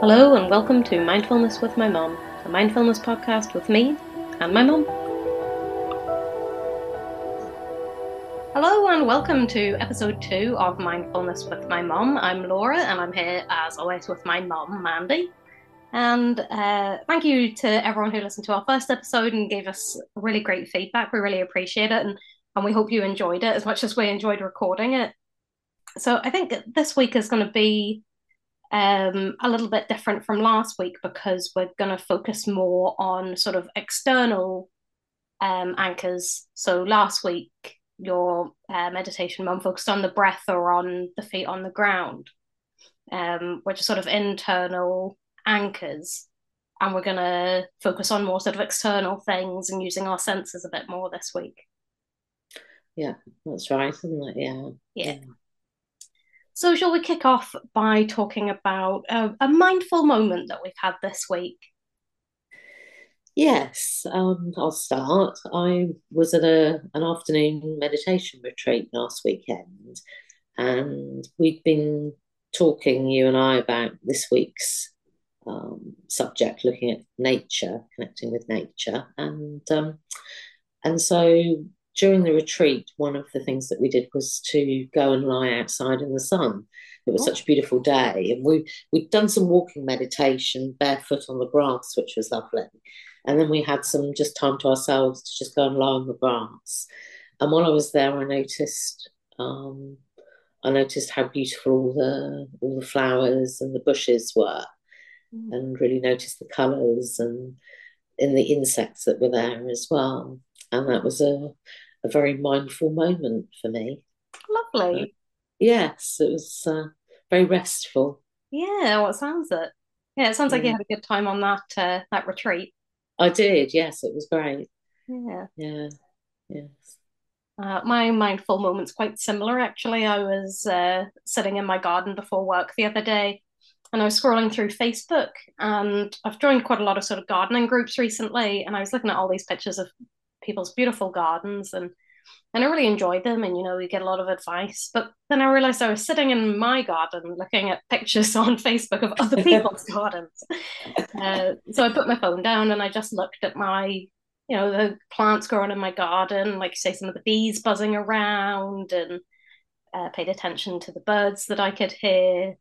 Hello, and welcome to Mindfulness with My Mom, a mindfulness podcast with me and my mom. Hello, and welcome to episode two of Mindfulness with My Mom. I'm Laura, and I'm here as always with my mom, Mandy. And uh, thank you to everyone who listened to our first episode and gave us really great feedback. We really appreciate it, and, and we hope you enjoyed it as much as we enjoyed recording it. So I think this week is going to be um, a little bit different from last week because we're going to focus more on sort of external um, anchors. So last week, your uh, meditation mum focused on the breath or on the feet on the ground, um, which are sort of internal anchors. And we're going to focus on more sort of external things and using our senses a bit more this week. Yeah, that's right, isn't it? Yeah. Yeah. yeah. So, shall we kick off by talking about a, a mindful moment that we've had this week? Yes, um, I'll start. I was at a an afternoon meditation retreat last weekend, and we'd been talking, you and I, about this week's um, subject, looking at nature, connecting with nature, and um, and so during the retreat, one of the things that we did was to go and lie outside in the sun. It was oh. such a beautiful day, and we we'd done some walking meditation barefoot on the grass, which was lovely. And then we had some just time to ourselves to just go and lie on the grass. And while I was there, I noticed um, I noticed how beautiful all the all the flowers and the bushes were, mm. and really noticed the colours and in the insects that were there as well and that was a, a very mindful moment for me. Lovely. Uh, yes, it was uh, very restful. Yeah, well, sounds it. Yeah, it sounds like yeah. you had a good time on that uh, that retreat. I did. Yes, it was great. Yeah. Yeah. Yes. Uh, my mindful moment's quite similar, actually. I was uh, sitting in my garden before work the other day, and I was scrolling through Facebook, and I've joined quite a lot of sort of gardening groups recently, and I was looking at all these pictures of people's beautiful gardens and and I really enjoyed them and you know we get a lot of advice. But then I realized I was sitting in my garden looking at pictures on Facebook of other people's gardens. Uh, so I put my phone down and I just looked at my you know the plants growing in my garden like say some of the bees buzzing around and uh, paid attention to the birds that I could hear.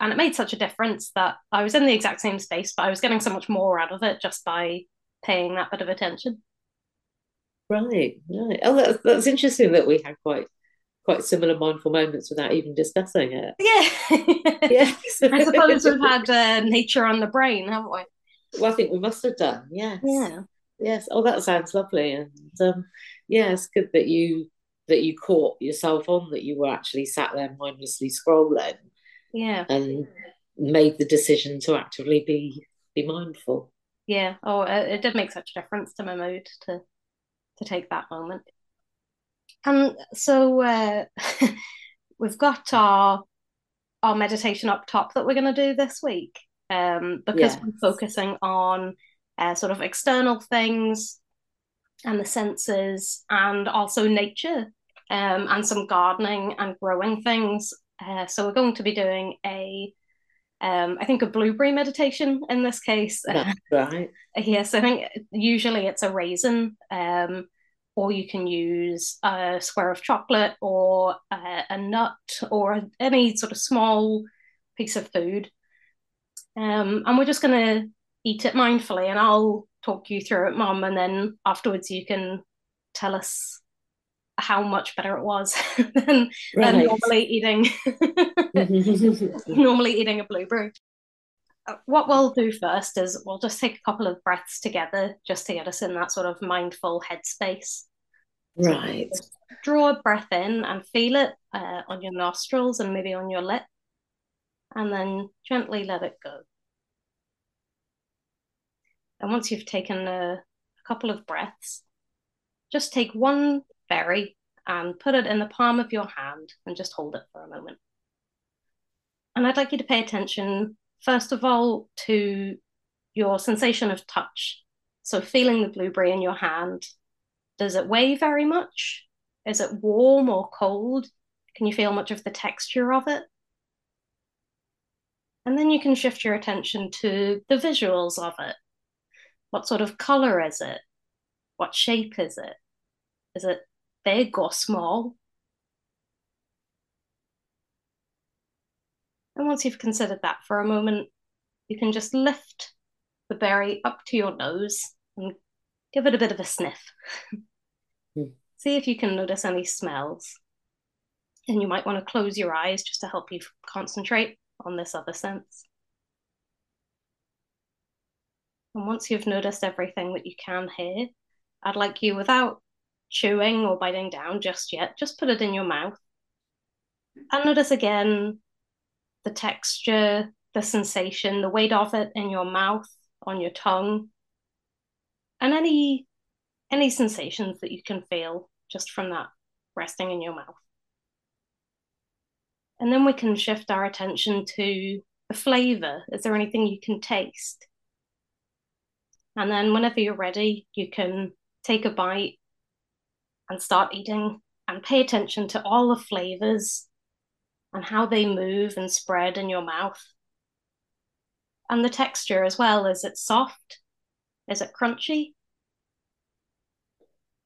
And it made such a difference that I was in the exact same space but I was getting so much more out of it just by paying that bit of attention Right, right. Oh, that's, that's interesting that we had quite quite similar mindful moments without even discussing it. Yeah. yes. I suppose we've had uh, nature on the brain, haven't we? Well, I think we must have done. Yes. Yeah. Yes. Oh, that sounds lovely. And um, yeah, it's good that you that you caught yourself on that you were actually sat there mindlessly scrolling. Yeah. And made the decision to actively be be mindful. Yeah. Oh, it did make such a difference to my mood to to take that moment. And so uh, we've got our our meditation up top that we're going to do this week um, because yes. we're focusing on uh, sort of external things and the senses and also nature um, and some gardening and growing things. Uh, so we're going to be doing a um, I think a blueberry meditation in this case. That's right. yes, I think usually it's a raisin, um, or you can use a square of chocolate or a, a nut or any sort of small piece of food. Um, and we're just going to eat it mindfully, and I'll talk you through it, Mum, and then afterwards you can tell us how much better it was than, right. than normally eating normally eating a blueberry. Uh, what we'll do first is we'll just take a couple of breaths together just to get us in that sort of mindful headspace. Right. So draw a breath in and feel it uh, on your nostrils and maybe on your lip, and then gently let it go. And once you've taken a, a couple of breaths, just take one berry and put it in the palm of your hand and just hold it for a moment. And I'd like you to pay attention, first of all, to your sensation of touch. So, feeling the blueberry in your hand. Does it weigh very much? Is it warm or cold? Can you feel much of the texture of it? And then you can shift your attention to the visuals of it. What sort of color is it? What shape is it? Is it big or small? And once you've considered that for a moment, you can just lift the berry up to your nose and give it a bit of a sniff. Mm. See if you can notice any smells. And you might want to close your eyes just to help you concentrate on this other sense. And once you've noticed everything that you can hear, I'd like you, without chewing or biting down just yet, just put it in your mouth. And notice again the texture, the sensation, the weight of it in your mouth, on your tongue, and any any sensations that you can feel just from that resting in your mouth. And then we can shift our attention to the flavor. Is there anything you can taste? And then whenever you're ready, you can take a bite and start eating and pay attention to all the flavors and how they move and spread in your mouth. And the texture as well. Is it soft? Is it crunchy?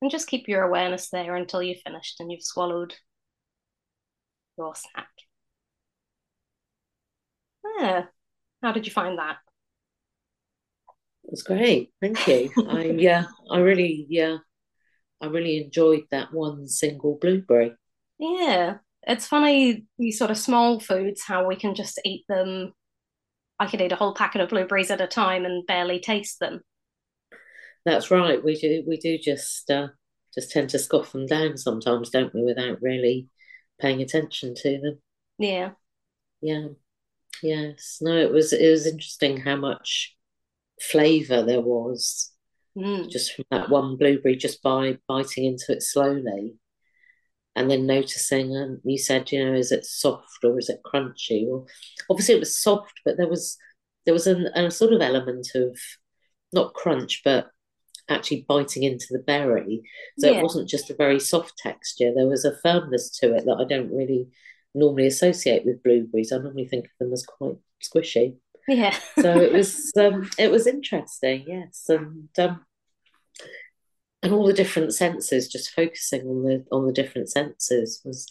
And just keep your awareness there until you've finished and you've swallowed your snack. Yeah. How did you find that? It was great. Thank you. I yeah, I really yeah, I really enjoyed that one single blueberry. Yeah. It's funny these sort of small foods how we can just eat them. I could eat a whole packet of blueberries at a time and barely taste them. That's right. We do we do just uh, just tend to scoff them down sometimes, don't we, without really paying attention to them. Yeah. Yeah. Yes. No, it was it was interesting how much flavour there was Mm. just from that one blueberry, just by biting into it slowly. And then noticing, and you said, you know, is it soft or is it crunchy? Well, obviously it was soft, but there was there was an, a sort of element of not crunch, but actually biting into the berry. So Yeah. it wasn't just a very soft texture. There was a firmness to it that I don't really normally associate with blueberries. I normally think of them as quite squishy. Yeah. So it was um, it was interesting, yes, and um, and all the different senses, just focusing on the on the different senses was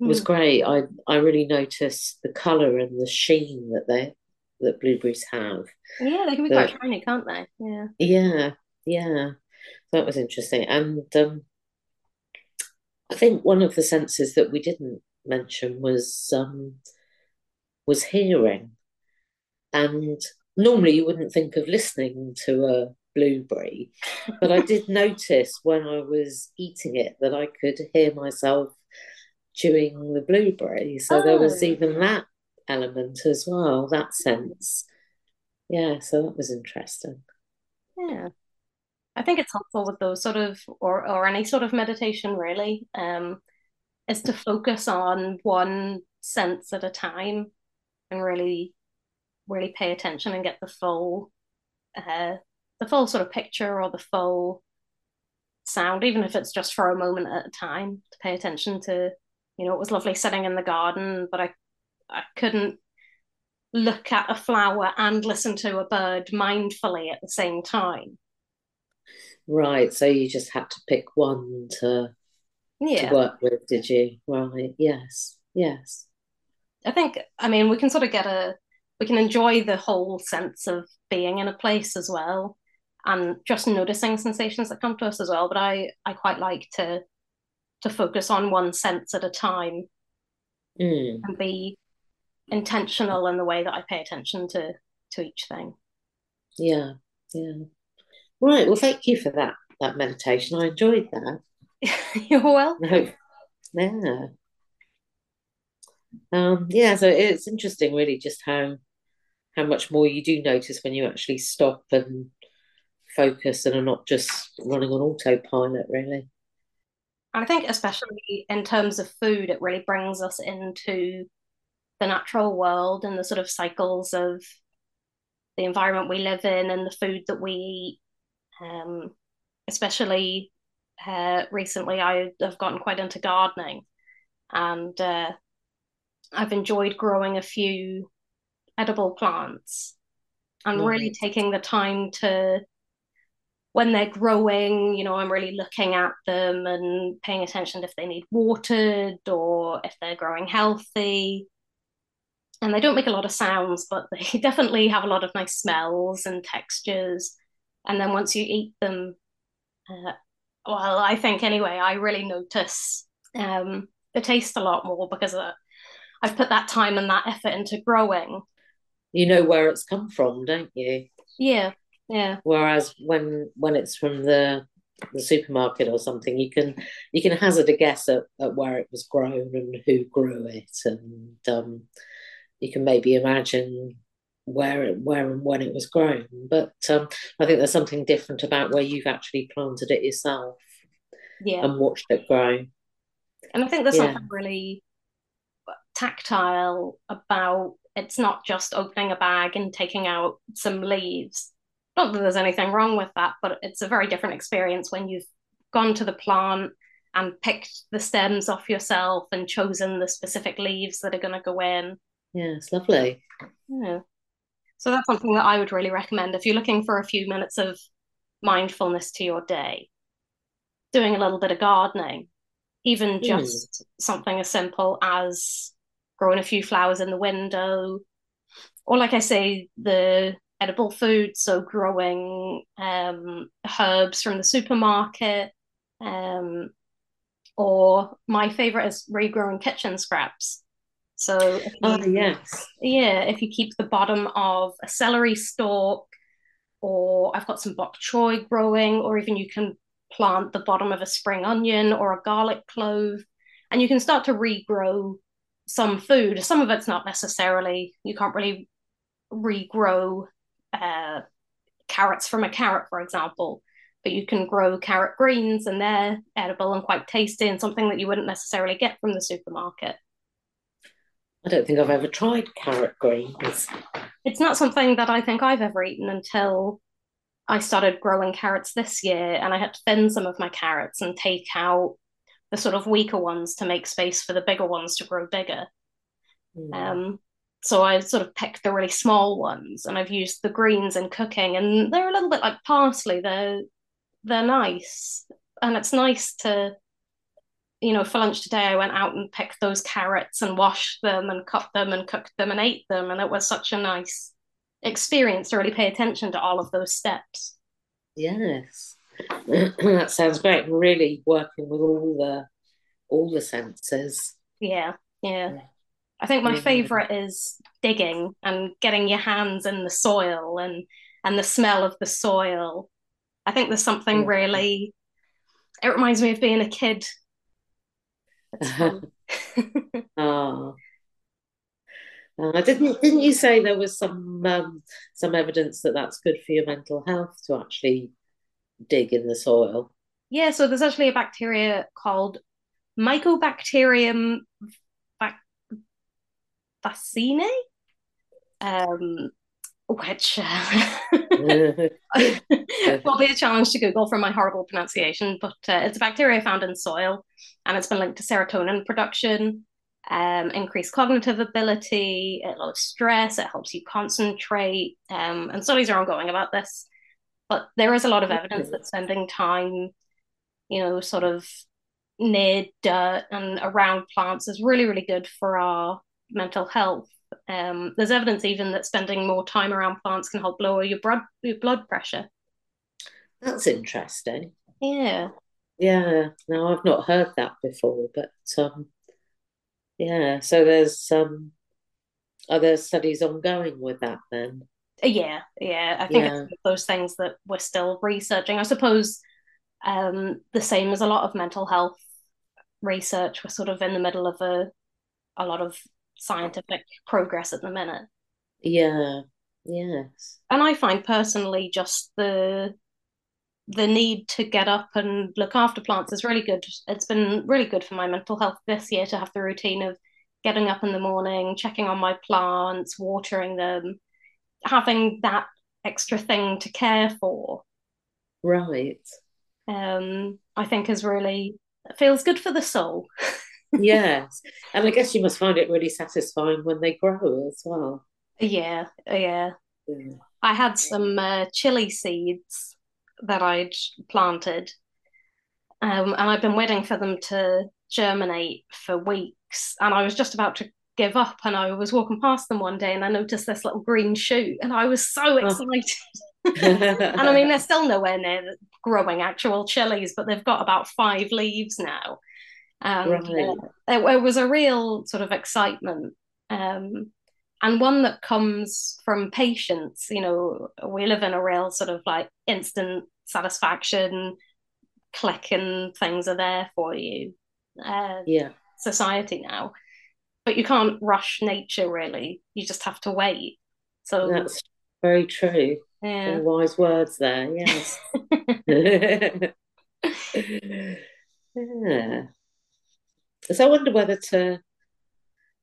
was Mm. great. I I really noticed the colour and the sheen that they that blueberries have. Yeah, they can be quite That shiny, can't they? Yeah. yeah, yeah, that was interesting. And um, I think one of the senses that we didn't mention was um, was hearing. And normally you wouldn't think of listening to a blueberry, but I did notice when I was eating it that I could hear myself chewing the blueberry. So there was Oh, even that element as well, that sense. Yeah, so that was interesting. yeah. I think it's helpful with those sort of or or any sort of meditation really, um, is to focus on one sense at a time and really, really pay attention and get the full uh the full sort of picture or the full sound, even if it's just for a moment at a time, to pay attention to, you know, it was lovely sitting in the garden, but I I couldn't look at a flower and listen to a bird mindfully at the same time. Right, so you just had to pick one to to Yeah, work with, did you? Right, yes, yes. I think, I mean, we can sort of get a, we can enjoy the whole sense of being in a place as well and just noticing sensations that come to us as well. But I, I quite like to, to focus on one sense at a time Mm, and be intentional in the way that I pay attention to, to each thing. yeah, yeah. Right, well, thank you for that that meditation. I enjoyed that. You're welcome. yeah. Um, yeah, so it's interesting really just how how much more you do notice when you actually stop and focus and are not just running on autopilot, really. And I think especially in terms of food, it really brings us into the natural world and the sort of cycles of the environment we live in and the food that we eat. Um, especially uh, recently, I have gotten quite into gardening, and uh, I've enjoyed growing a few edible plants and really taking the time to when they're growing, you know, I'm really looking at them and paying attention if they need watered or if they're growing healthy. And they don't make a lot of sounds, but they definitely have a lot of nice smells and textures. And then once you eat them, uh, well, I think anyway, I really notice um, the taste a lot more because uh, I've put that time and that effort into growing. You know where it's come from, don't you? Yeah, yeah, Whereas when when it's from the the supermarket or something, you can you can hazard a guess at, at where it was grown and who grew it, and um, you can maybe imagine where it, where and when it was grown. But um, I think there's something different about where you've actually planted it yourself yeah. and watched it grow. And I think there's Yeah. something really tactile about it's not just opening a bag and taking out some leaves. Not that there's anything wrong with that, but it's a very different experience when you've gone to the plant and picked the stems off yourself and chosen the specific leaves that are going to go in. Yeah, it's lovely. Yeah. So that's something that I would really recommend if you're looking for a few minutes of mindfulness to your day. Doing a little bit of gardening, even Mm. just something as simple as growing a few flowers in the window, or like I say, the edible food, so growing um, herbs from the supermarket, um, or my favorite is regrowing kitchen scraps. So if Oh, yes. yeah, if you keep the bottom of a celery stalk, or I've got some bok choy growing, or even you can plant the bottom of a spring onion or a garlic clove, and you can start to regrow some food. Some of it's not necessarily, you can't really regrow uh, carrots from a carrot, for example, but you can grow carrot greens and they're edible and quite tasty and something that you wouldn't necessarily get from the supermarket. I don't think I've ever tried carrot greens. it's not something that I think I've ever eaten until I started growing carrots this year, and I had to thin some of my carrots and take out the sort of weaker ones to make space for the bigger ones to grow bigger. Mm. Um, so I sort of picked the really small ones, and I've used the greens in cooking, and they're a little bit like parsley. They're they're nice, and it's nice to you know, for lunch today, I went out and picked those carrots and washed them and cut them and cooked them and ate them. And it was such a nice experience to really pay attention to all of those steps. Yes. That sounds great. Really working with all the all the senses. Yeah, yeah. Yeah. I think my favorite is digging and getting your hands in the soil and and the smell of the soil. I think there's something really, it reminds me of being a kid. Ah. Uh, didn't didn't you say there was some um, some evidence that that's good for your mental health to actually dig in the soil? Yeah, so there's actually a bacteria called Mycobacterium vaccinae, um, which uh, will be a challenge to Google for my horrible pronunciation, but uh, it's a bacteria found in soil and it's been linked to serotonin production, um, increased cognitive ability, it lowers stress, it helps you concentrate, um, and studies are ongoing about this. But there is a lot of evidence that spending time, you know, sort of near dirt and around plants is really, really good for our mental health. Um, there's evidence even that spending more time around plants can help lower your blood your blood pressure. That's interesting. Yeah. Yeah, no, I've not heard that before, but um, yeah, so there's um, are there studies ongoing with that then? Yeah, yeah. I think Yeah, those things that we're still researching. I suppose um, the same as a lot of mental health research. We're sort of in the middle of a a lot of scientific progress at the minute. yeah, yes, And I find personally just the the need to get up and look after plants is really good. It's been really good for my mental health this year to have the routine of getting up in the morning, checking on my plants, watering them, having that extra thing to care for. right. Um, I think is really it feels good for the soul. Yes, and I guess you must find it really satisfying when they grow as well. Yeah, yeah. Yeah. I had some uh, chili seeds that I'd planted, um, and I've been waiting for them to germinate for weeks. And I was just about to give up, and I was walking past them one day, and I noticed this little green shoot, and I was so Oh. excited. and I mean, they're still nowhere near growing actual chilies, but they've got about five leaves now. And Right. uh, it, it was a real sort of excitement. Um, and one that comes from patience. You know, we live in a real sort of like instant satisfaction, click and things are there for you. Uh, Yeah, society now, but you can't rush nature really. You just have to wait. So that's very true. yeah, wise words there, yes. Yeah. So I wonder whether to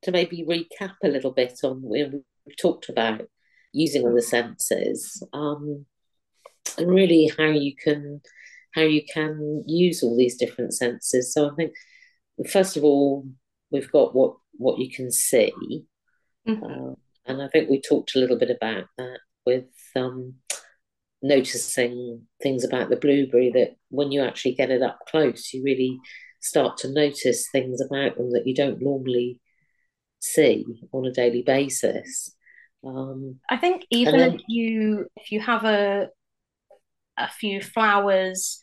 to maybe recap a little bit on when we've talked about using all the senses, um, and really how you can how you can use all these different senses. So I think first of all, we've got what what you can see, Mhm. um, and I think we talked a little bit about that with um, noticing things about the blueberry that when you actually get it up close, you really start to notice things about them that you don't normally see on a daily basis. Um, I think even if you if you have a a few flowers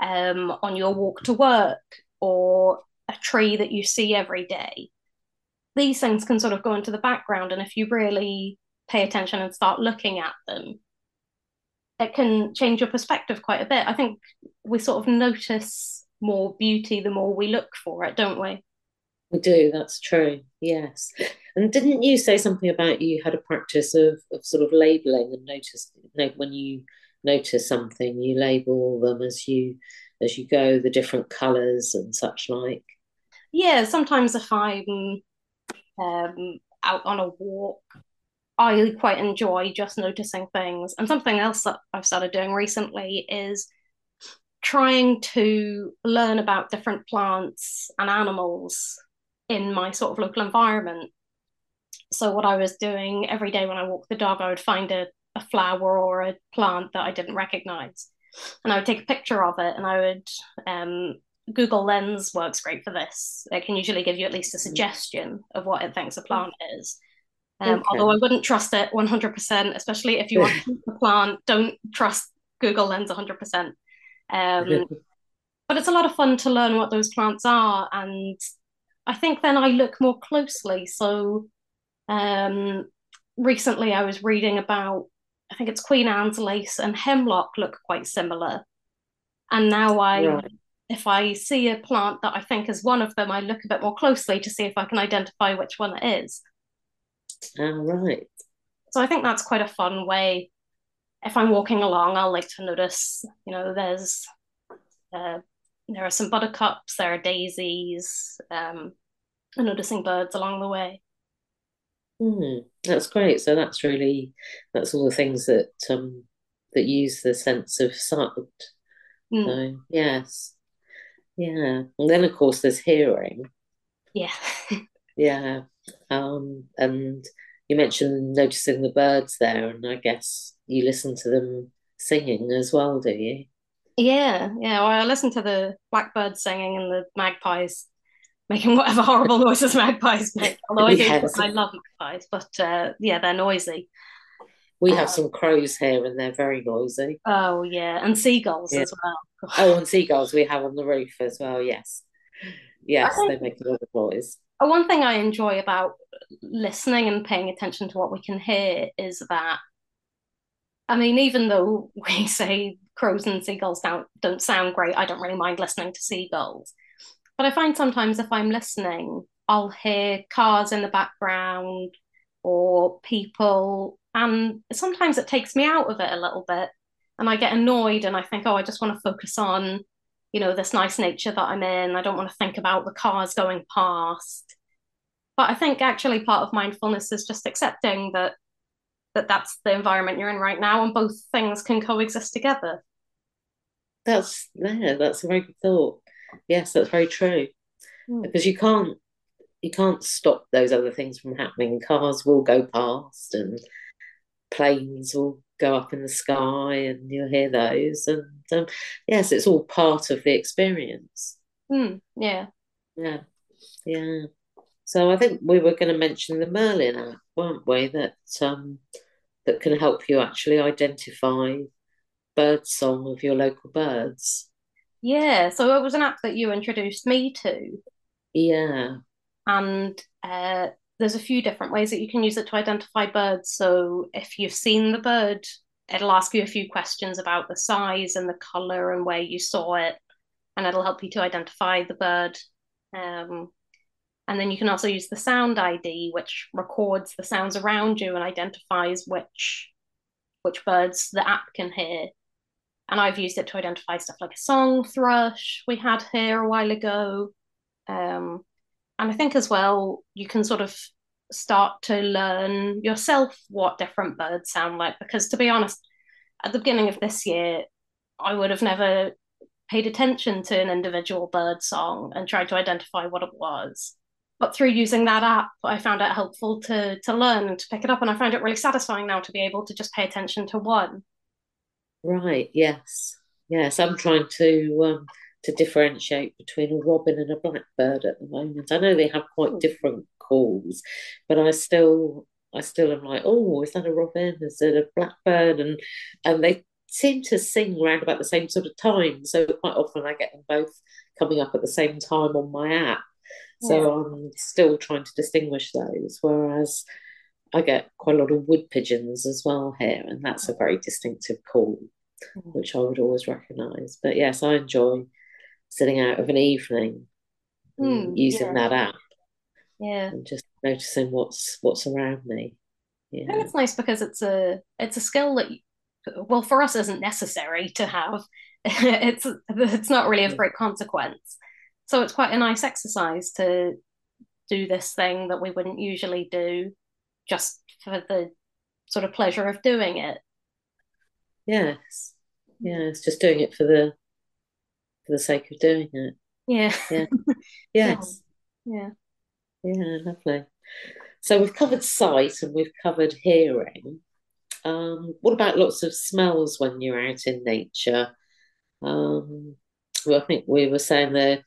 um, on your walk to work or a tree that you see every day, these things can sort of go into the background. And if you really pay attention and start looking at them, it can change your perspective quite a bit. I think we sort of notice more beauty the more we look for it, don't we? we do, that's true, yes. And didn't you say something about you had a practice of, of sort of labeling and notice, when you notice something, you label them as you as you go, the different colours and such like. Yeah, sometimes if I'm um, out on a walk, I quite enjoy just noticing things. And something else that I've started doing recently is trying to learn about different plants and animals in my sort of local environment. So, what I was doing every day when I walked the dog, I would find a, a flower or a plant that I didn't recognize. And I would take a picture of it and I would um, Google Lens works great for this. It can usually give you at least a suggestion of what it thinks a plant is. Um, although I wouldn't trust it 100%, especially if you want to keep the plant, don't trust Google Lens 100%. Um, but it's a lot of fun to learn what those plants are. And I think then I look more closely. So um, recently I was reading about, I think it's Queen Anne's lace and hemlock look quite similar. And now I Right. if I see a plant that I think is one of them, I look a bit more closely to see if I can identify which one it is. Ah, right. So I think that's quite a fun way. If I'm walking along, I'll like to notice, you know, there's uh, there are some buttercups, there are daisies, um, and noticing birds along the way. Hmm, that's great. So that's really that's all the things that um that use the sense of sight. Mm, So yes, yeah. And then of course there's hearing. yeah. Yeah. Um, and you mentioned noticing the birds there, and I guess you listen to them singing as well, do you? Yeah, yeah. Well, I listen to the blackbirds singing and the magpies making whatever horrible noises magpies make. Although I do. I love magpies, but uh, yeah, they're noisy. We have some crows here, and they're very noisy. Oh yeah, and seagulls Yeah. as well. Oh, and seagulls we have on the roof as well. Yes. Yes, they make a lot of noise. Uh, one thing I enjoy about listening and paying attention to what we can hear is that, I mean, even though we say crows and seagulls don't don't sound great, I don't really mind listening to seagulls. But I find sometimes if I'm listening, I'll hear cars in the background or people, and sometimes it takes me out of it a little bit, and I get annoyed and I think, oh, I just want to focus on, you know, this nice nature that I'm in. I don't want to think about the cars going past. But I think actually part of mindfulness is just accepting that that that's the environment you're in right now, and both things can coexist together. That's there. That's a very good thought. Yes, that's very true. Mm. Because you can't you can't stop those other things from happening. Cars will go past and planes will go up in the sky and you'll hear those. And um, yes, it's all part of the experience. Mm, yeah. Yeah. Yeah. So I think we were going to mention the Merlin app, weren't we? That um, that can help you actually identify bird song of your local birds. Yeah, so it was an app that you introduced me to. Yeah. And uh, there's a few different ways that you can use it to identify birds. So if you've seen the bird, it'll ask you a few questions about the size and the color and where you saw it, and it'll help you to identify the bird. Um, and then you can also use the sound ID, which records the sounds around you and identifies which which birds the app can hear. And I've used it to identify stuff like a song thrush we had here a while ago. Um, and I think as well, you can sort of start to learn yourself what different birds sound like. Because to be honest, at the beginning of this year, I would have never paid attention to an individual bird song and tried to identify what it was. But through using that app, I found it helpful to to learn and to pick it up, and I find it really satisfying now to be able to just pay attention to one. Right. Yes. Yes. I'm trying to um, to differentiate between a robin and a blackbird at the moment. I know they have quite hmm. different calls, but I still I still am like, oh, is that a robin? Is it a blackbird? And and they seem to sing around about the same sort of time. So quite often I get them both coming up at the same time on my app. So yeah. I'm still trying to distinguish those. Whereas I get quite a lot of wood pigeons as well here, and that's a very distinctive call, hmm. which I would always recognise. But yes, I enjoy sitting out of an evening mm, using yeah. that app. Yeah. And just noticing what's what's around me. Yeah. And it's nice because it's a it's a skill that well for us isn't necessary to have. it's it's not really of great consequence. So it's quite a nice exercise to do this thing that we wouldn't usually do just for the sort of pleasure of doing it. Yes. Yeah, it's just doing it for the for the sake of doing it. Yeah. Yeah. yes. Yeah. Yeah, lovely. So we've covered sight and we've covered hearing. Um, what about lots of smells when you're out in nature? Um, well, I think we were saying there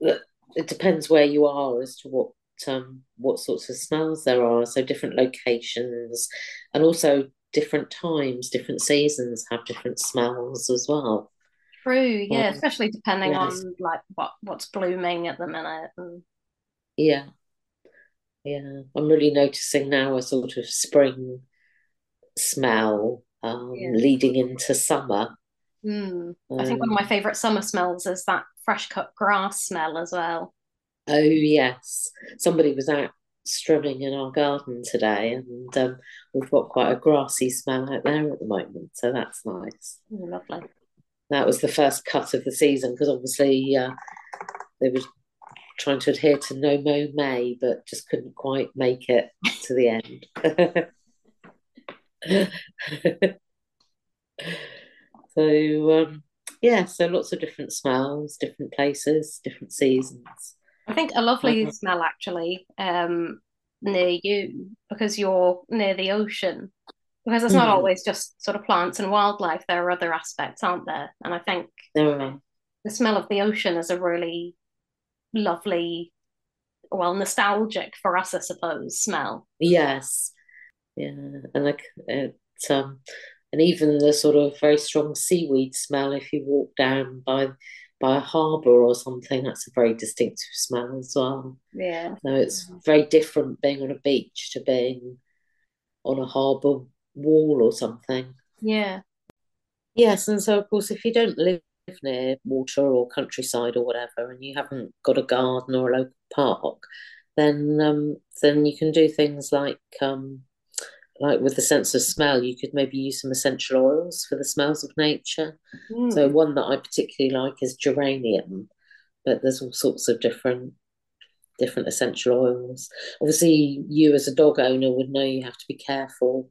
that it depends where you are as to what um, what sorts of smells there are. So different locations and also different times, different seasons have different smells as well. True, yeah, um, especially depending yes. on like what what's blooming at the minute. And... Yeah, yeah, I'm really noticing now a sort of spring smell um, yeah. leading into summer. Mm. Um, I think one of my um, favourite summer smells is that fresh cut grass smell as well. Oh yes, somebody was out strumming in our garden today, and um, we've got quite a grassy smell out there at the moment, so that's nice. Oh, lovely that was the first cut of the season because obviously uh, they were trying to adhere to No Mow May, but just couldn't quite make it to the end. so um, yeah, so lots of different smells, different places, different seasons. I think a lovely uh-huh. smell actually um, near you because you're near the ocean because it's not mm. always just sort of plants and wildlife. There are other aspects, aren't there? And I think the smell of the ocean is a really lovely, well, nostalgic for us, I suppose, smell. Yes, yeah, and like it, um, and even the sort of very strong seaweed smell if you walk down by by a harbour or something, that's a very distinctive smell as well. Yeah. So it's very different being on a beach to being on a harbour wall or something. Yeah. Yes, and so of course, if you don't live near water or countryside or whatever, and you haven't got a garden or a local park, then um, then you can do things like um, like with the sense of smell, you could maybe use some essential oils for the smells of nature. Mm. So one that I particularly like is geranium, but there's all sorts of different different essential oils. Obviously, you as a dog owner would know you have to be careful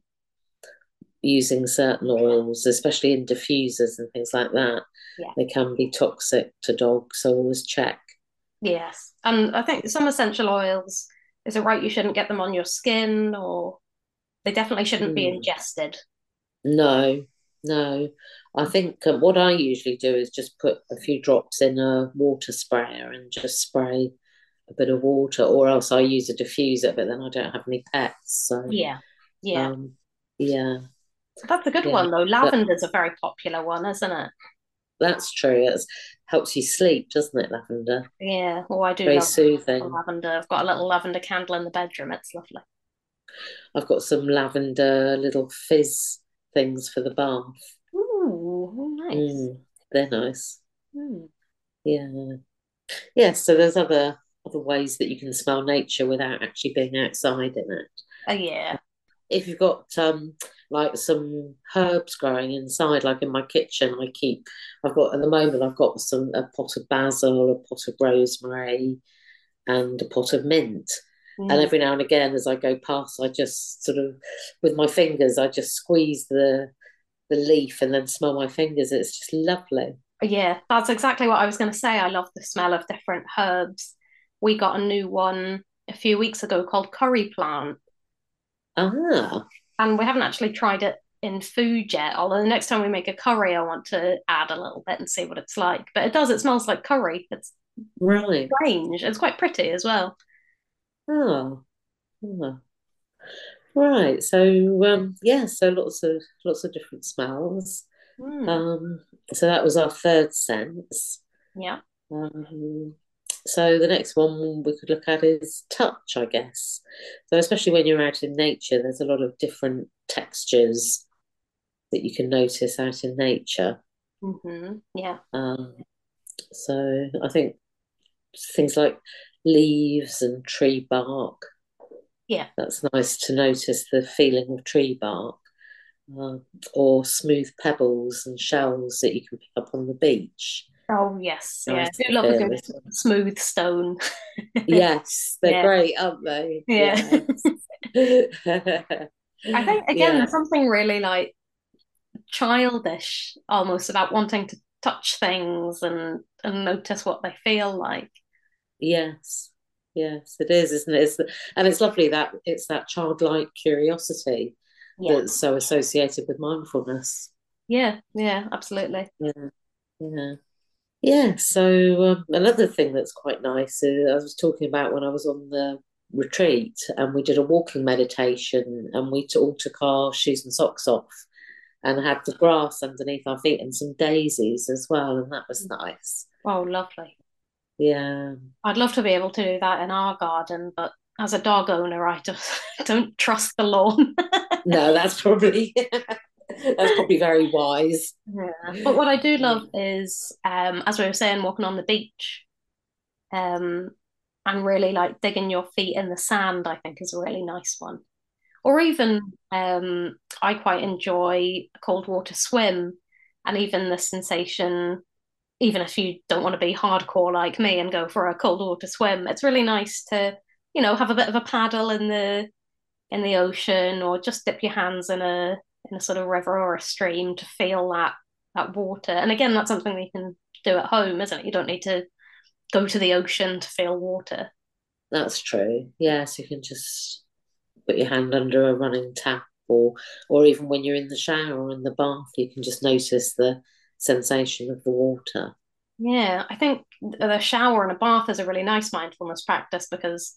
using certain oils, especially in diffusers and things like that. Yeah. They can be toxic to dogs, so always check. Yes. And I think some essential oils, is it right you shouldn't get them on your skin or they definitely shouldn't be Mm. ingested? No, no. I think um, what I usually do is just put a few drops in a water sprayer and just spray a bit of water, or else I use a diffuser, but then I don't have any pets. So, Yeah. Yeah. um, yeah, That's a good yeah. one though. Lavender's a very popular one, isn't it? that's true. It helps you sleep, doesn't it, lavender? Yeah. Oh, I do Very love soothing. lavender. I've got a little lavender candle in the bedroom. It's lovely. I've got some lavender little fizz things for the bath. Ooh, nice. Mm, they're nice. Hmm. Yeah. Yeah, so there's other other ways that you can smell nature without actually being outside in it. Oh, yeah. If you've got um like some herbs growing inside, like in my kitchen, I keep I've got at the moment I've got some a pot of basil, a pot of rosemary, and a pot of mint. And Mm. every now and again, as I go past, I just sort of with my fingers, I just squeeze the the leaf and then smell my fingers. It's just lovely. Yeah, that's exactly what I was going to say. I love the smell of different herbs. We got a new one a few weeks ago called curry plant, Ah, and we haven't actually tried it in food yet. Although the next time we make a curry, I want to add a little bit and see what it's like. But it does, it smells like curry. It's really strange. It's quite pretty as well. Oh, oh. Right. So um yeah, so lots of lots of different smells. Mm. Um so that was our third sense. Yeah. Um so the next one we could look at is touch, I guess. So especially when you're out in nature, there's a lot of different textures that you can notice out in nature. hmm Yeah. Um so I think things like leaves and tree bark. Yeah. That's nice to notice the feeling of tree bark, uh, or smooth pebbles and shells that you can pick up on the beach. Oh, yes. Yeah. I do love a good smooth stone. Yes, they're Yeah. great, aren't they? Yeah. Yes. I think again, Yeah, there's something really like childish almost about wanting to touch things and and notice what they feel like. yes, yes, it is, isn't it? It's the, and it's lovely that it's that childlike curiosity Yeah, that's so associated with mindfulness. yeah, yeah, absolutely. Yeah, yeah. Yeah, so um, another thing that's quite nice is I was talking about when I was on the retreat and we did a walking meditation and we all took our shoes and socks off and had the grass underneath our feet and some daisies as well, and that was nice. Oh, lovely. Yeah, I'd love to be able to do that in our garden, but as a dog owner, I just don't trust the lawn. no, that's probably that's probably very wise. Yeah. But what I do love is, um, as we were saying, walking on the beach, um, and really like digging your feet in the sand, I think is a really nice one. Or even, um, I quite enjoy a cold water swim, and even the sensation, even if you don't want to be hardcore like me and go for a cold water swim, it's really nice to, you know, have a bit of a paddle in the in the ocean, or just dip your hands in a in a sort of river or a stream to feel that that water. And again, that's something you can do at home, isn't it? You don't need to go to the ocean to feel water. That's true. Yes, you can just put your hand under a running tap, or or even when you're in the shower or in the bath, you can just notice the sensation of the water. Yeah, I think the shower and a bath is a really nice mindfulness practice because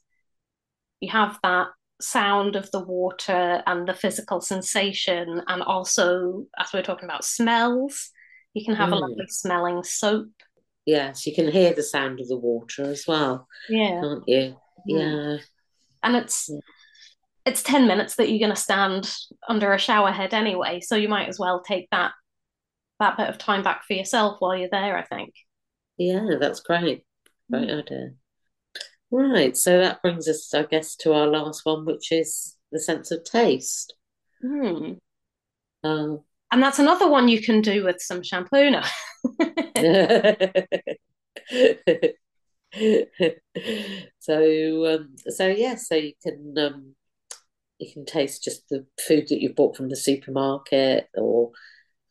you have that sound of the water and the physical sensation, and also, as we are talking about smells, you can have a Mm. lovely smelling soap. Yes, you can hear the sound of the water as well, Yeah. can't you? Mm. Yeah, And it's Yeah. it's 10 minutes that you're going to stand under a shower head anyway, so you might as well take that that bit of time back for yourself while you're there, I think. yeah, that's great. Great idea. Right, so that brings us, I guess, to our last one, which is the sense of taste. Hmm. Um, And that's another one you can do with some shampoo so um, so yeah, so you can um, you can taste just the food that you've bought from the supermarket, or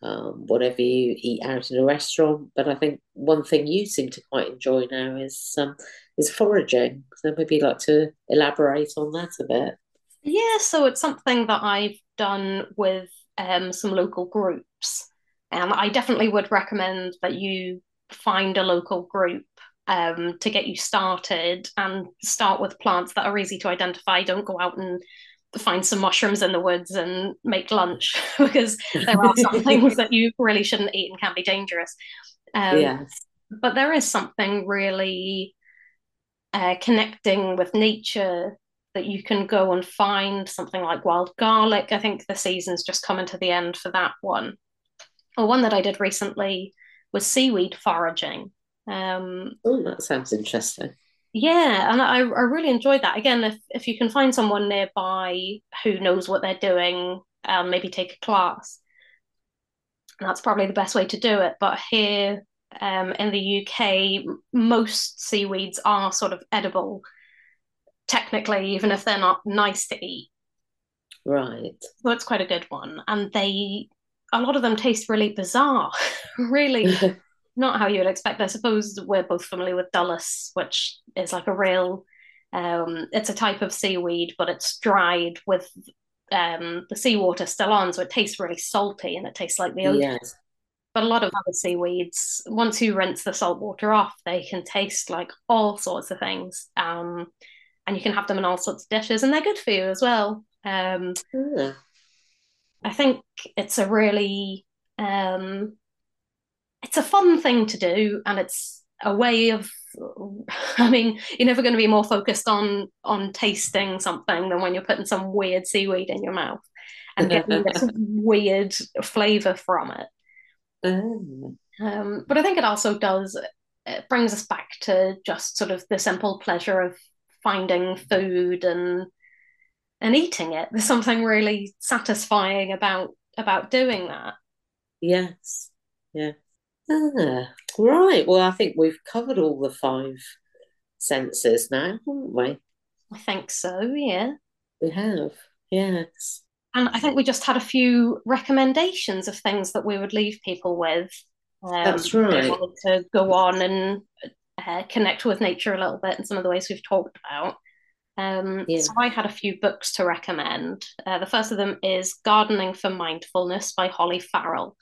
um, whatever you eat out in a restaurant. But I think one thing you seem to quite enjoy now is um, is foraging. So maybe you'd like to elaborate on that a bit. Yeah, so it's something that I've done with um, some local groups. And I definitely would recommend that you find a local group um, to get you started and start with plants that are easy to identify. Don't go out and find some mushrooms in the woods and make lunch because there are some things that you really shouldn't eat and can be dangerous. Um, yes. But there is something really uh, connecting with nature that you can go and find something like wild garlic. I think the season's just coming to the end for that one. Or one that I did recently was seaweed foraging. Um, oh, that sounds interesting. Yeah, and I, I really enjoyed that. Again, if, if you can find someone nearby who knows what they're doing, um, maybe take a class. That's probably the best way to do it. But here um, in the UK, most seaweeds are sort of edible, technically, even if they're not nice to eat. Right. So it's quite a good one. And they, a lot of them taste really bizarre, really not how you would expect. I suppose we're both familiar with dulse, which is like a real, um, it's a type of seaweed, but it's dried with um, the seawater still on, so it tastes really salty and it tastes like the ocean. Yes. But a lot of other seaweeds, once you rinse the salt water off, they can taste like all sorts of things. Um, and you can have them in all sorts of dishes, and they're good for you as well. Um, mm. I think it's a really um, it's a fun thing to do and it's a way of I mean, you're never going to be more focused on on tasting something than when you're putting some weird seaweed in your mouth and getting this weird flavor from it. Mm. Um, but I think it also does it brings us back to just sort of the simple pleasure of finding food and and eating it. There's something really satisfying about about doing that. Yes. Yeah. Ah, right. Well, I think we've covered all the five senses now, haven't we? I think so, yeah. We have, yes. And I think we just had a few recommendations of things that we would leave people with. Um, That's right. To go on and uh, connect with nature a little bit in some of the ways we've talked about. Um, yeah. So I had a few books to recommend. Uh, the first of them is Gardening for Mindfulness by Holly Farrell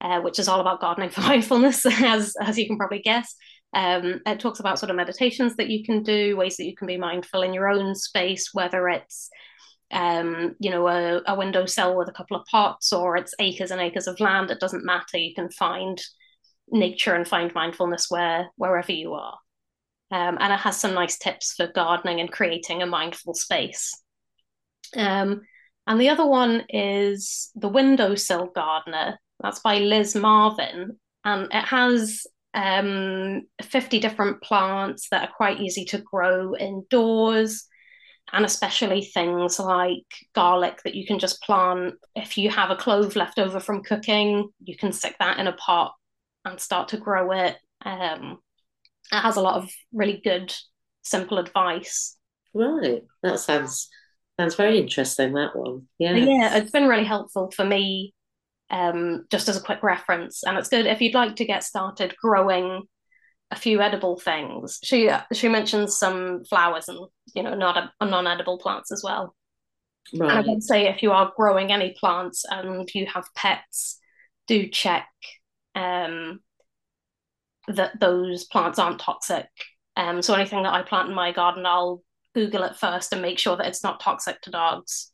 uh, which is all about gardening for mindfulness, as as you can probably guess. Um, it talks about sort of meditations that you can do, ways that you can be mindful in your own space, whether it's um, you know, a, a windowsill with a couple of pots or it's acres and acres of land. It doesn't matter. You can find nature and find mindfulness where wherever you are. Um, and it has some nice tips for gardening and creating a mindful space. Um, and the other one is the windowsill gardener, that's by Liz Marvin. And it has um, 50 different plants that are quite easy to grow indoors. And especially things like garlic that you can just plant. If you have a clove left over from cooking, you can stick that in a pot and start to grow it. Um, it has a lot of really good, simple advice. Right. That sounds sounds very interesting, that one. Yeah. Yeah, it's been really helpful for me um, just as a quick reference. And it's good if you'd like to get started growing a few edible things. She she mentions some flowers and you know not a, non-edible plants as well. Right. And I would say if you are growing any plants and you have pets, do check um, that those plants aren't toxic. Um, so anything that I plant in my garden, I'll Google it first and make sure that it's not toxic to dogs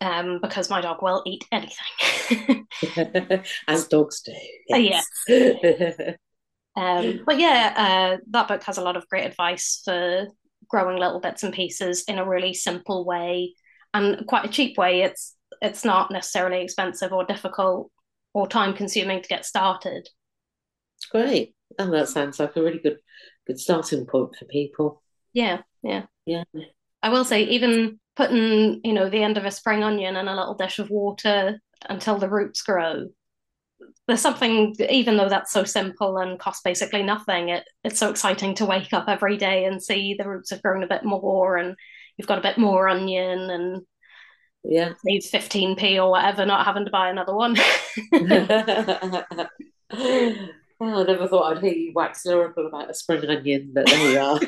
um, because my dog will eat anything. As dogs do. Yes. yes. um, but yeah, uh, that book has a lot of great advice for growing little bits and pieces in a really simple way and quite a cheap way. It's it's not necessarily expensive or difficult or time consuming to get started. Great. Oh, that sounds like a really good good starting point for people. Yeah, yeah. Yeah. I will say, even putting, you know, the end of a spring onion in a little dish of water until the roots grow. There's something, even though that's so simple and costs basically nothing, it, it's so exciting to wake up every day and see the roots have grown a bit more and you've got a bit more onion and Yeah. Needs 15p or whatever, not having to buy another one. well, oh, I never thought I'd hear you wax lyrical about a spring onion, but there you are.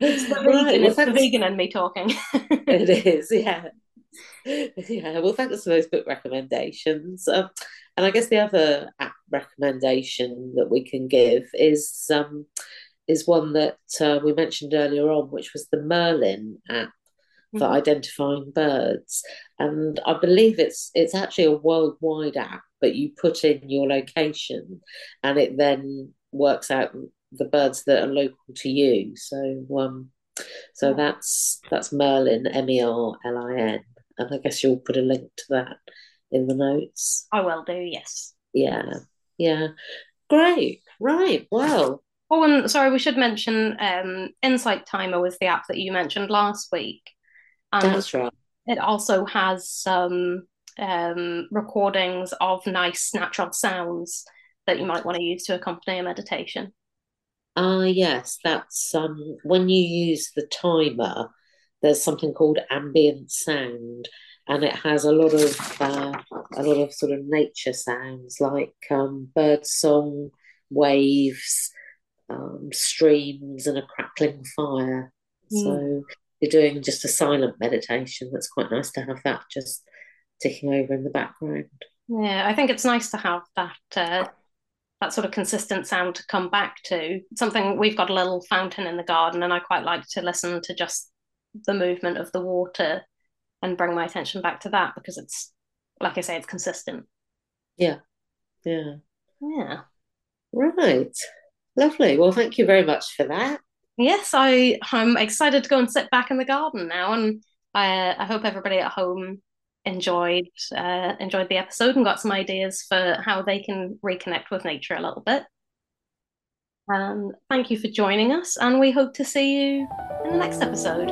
it's the vegan, right, well, it's the vegan and me talking. it is, yeah. Yeah, well, thanks for those book recommendations. Um, and I guess the other app recommendation that we can give is um, is one that uh, we mentioned earlier on, which was the Merlin app for mm-hmm. identifying birds. And I believe it's it's actually a worldwide app, but you put in your location, and it then works out the birds that are local to you. So um, so that's that's Merlin, M E R L I N, and I guess you'll put a link to that in the notes. I will do. Yes. Yeah. Yeah. Great. Right. Well. Oh, and sorry, we should mention um, Insight Timer was the app that you mentioned last week. And That's right. It also has some um, recordings of nice natural sounds that you might want to use to accompany a meditation. Ah, uh, yes, that's um, when you use the timer. There's something called ambient sound, and it has a lot of uh, a lot of sort of nature sounds like um, bird song, waves, um, streams, and a crackling fire. Mm. So you're doing just a silent meditation. That's quite nice to have that just ticking over in the background. Yeah, I think it's nice to have that uh, that sort of consistent sound to come back to. Something we've got a little fountain in the garden, and I quite like to listen to just the movement of the water and bring my attention back to that because it's like I say, it's consistent. Yeah. Yeah. Yeah. Right. Lovely. Well, thank you very much for that. Yes, I I'm excited to go and sit back in the garden now, and I I hope everybody at home enjoyed uh, enjoyed the episode and got some ideas for how they can reconnect with nature a little bit. And thank you for joining us, and we hope to see you in the next episode.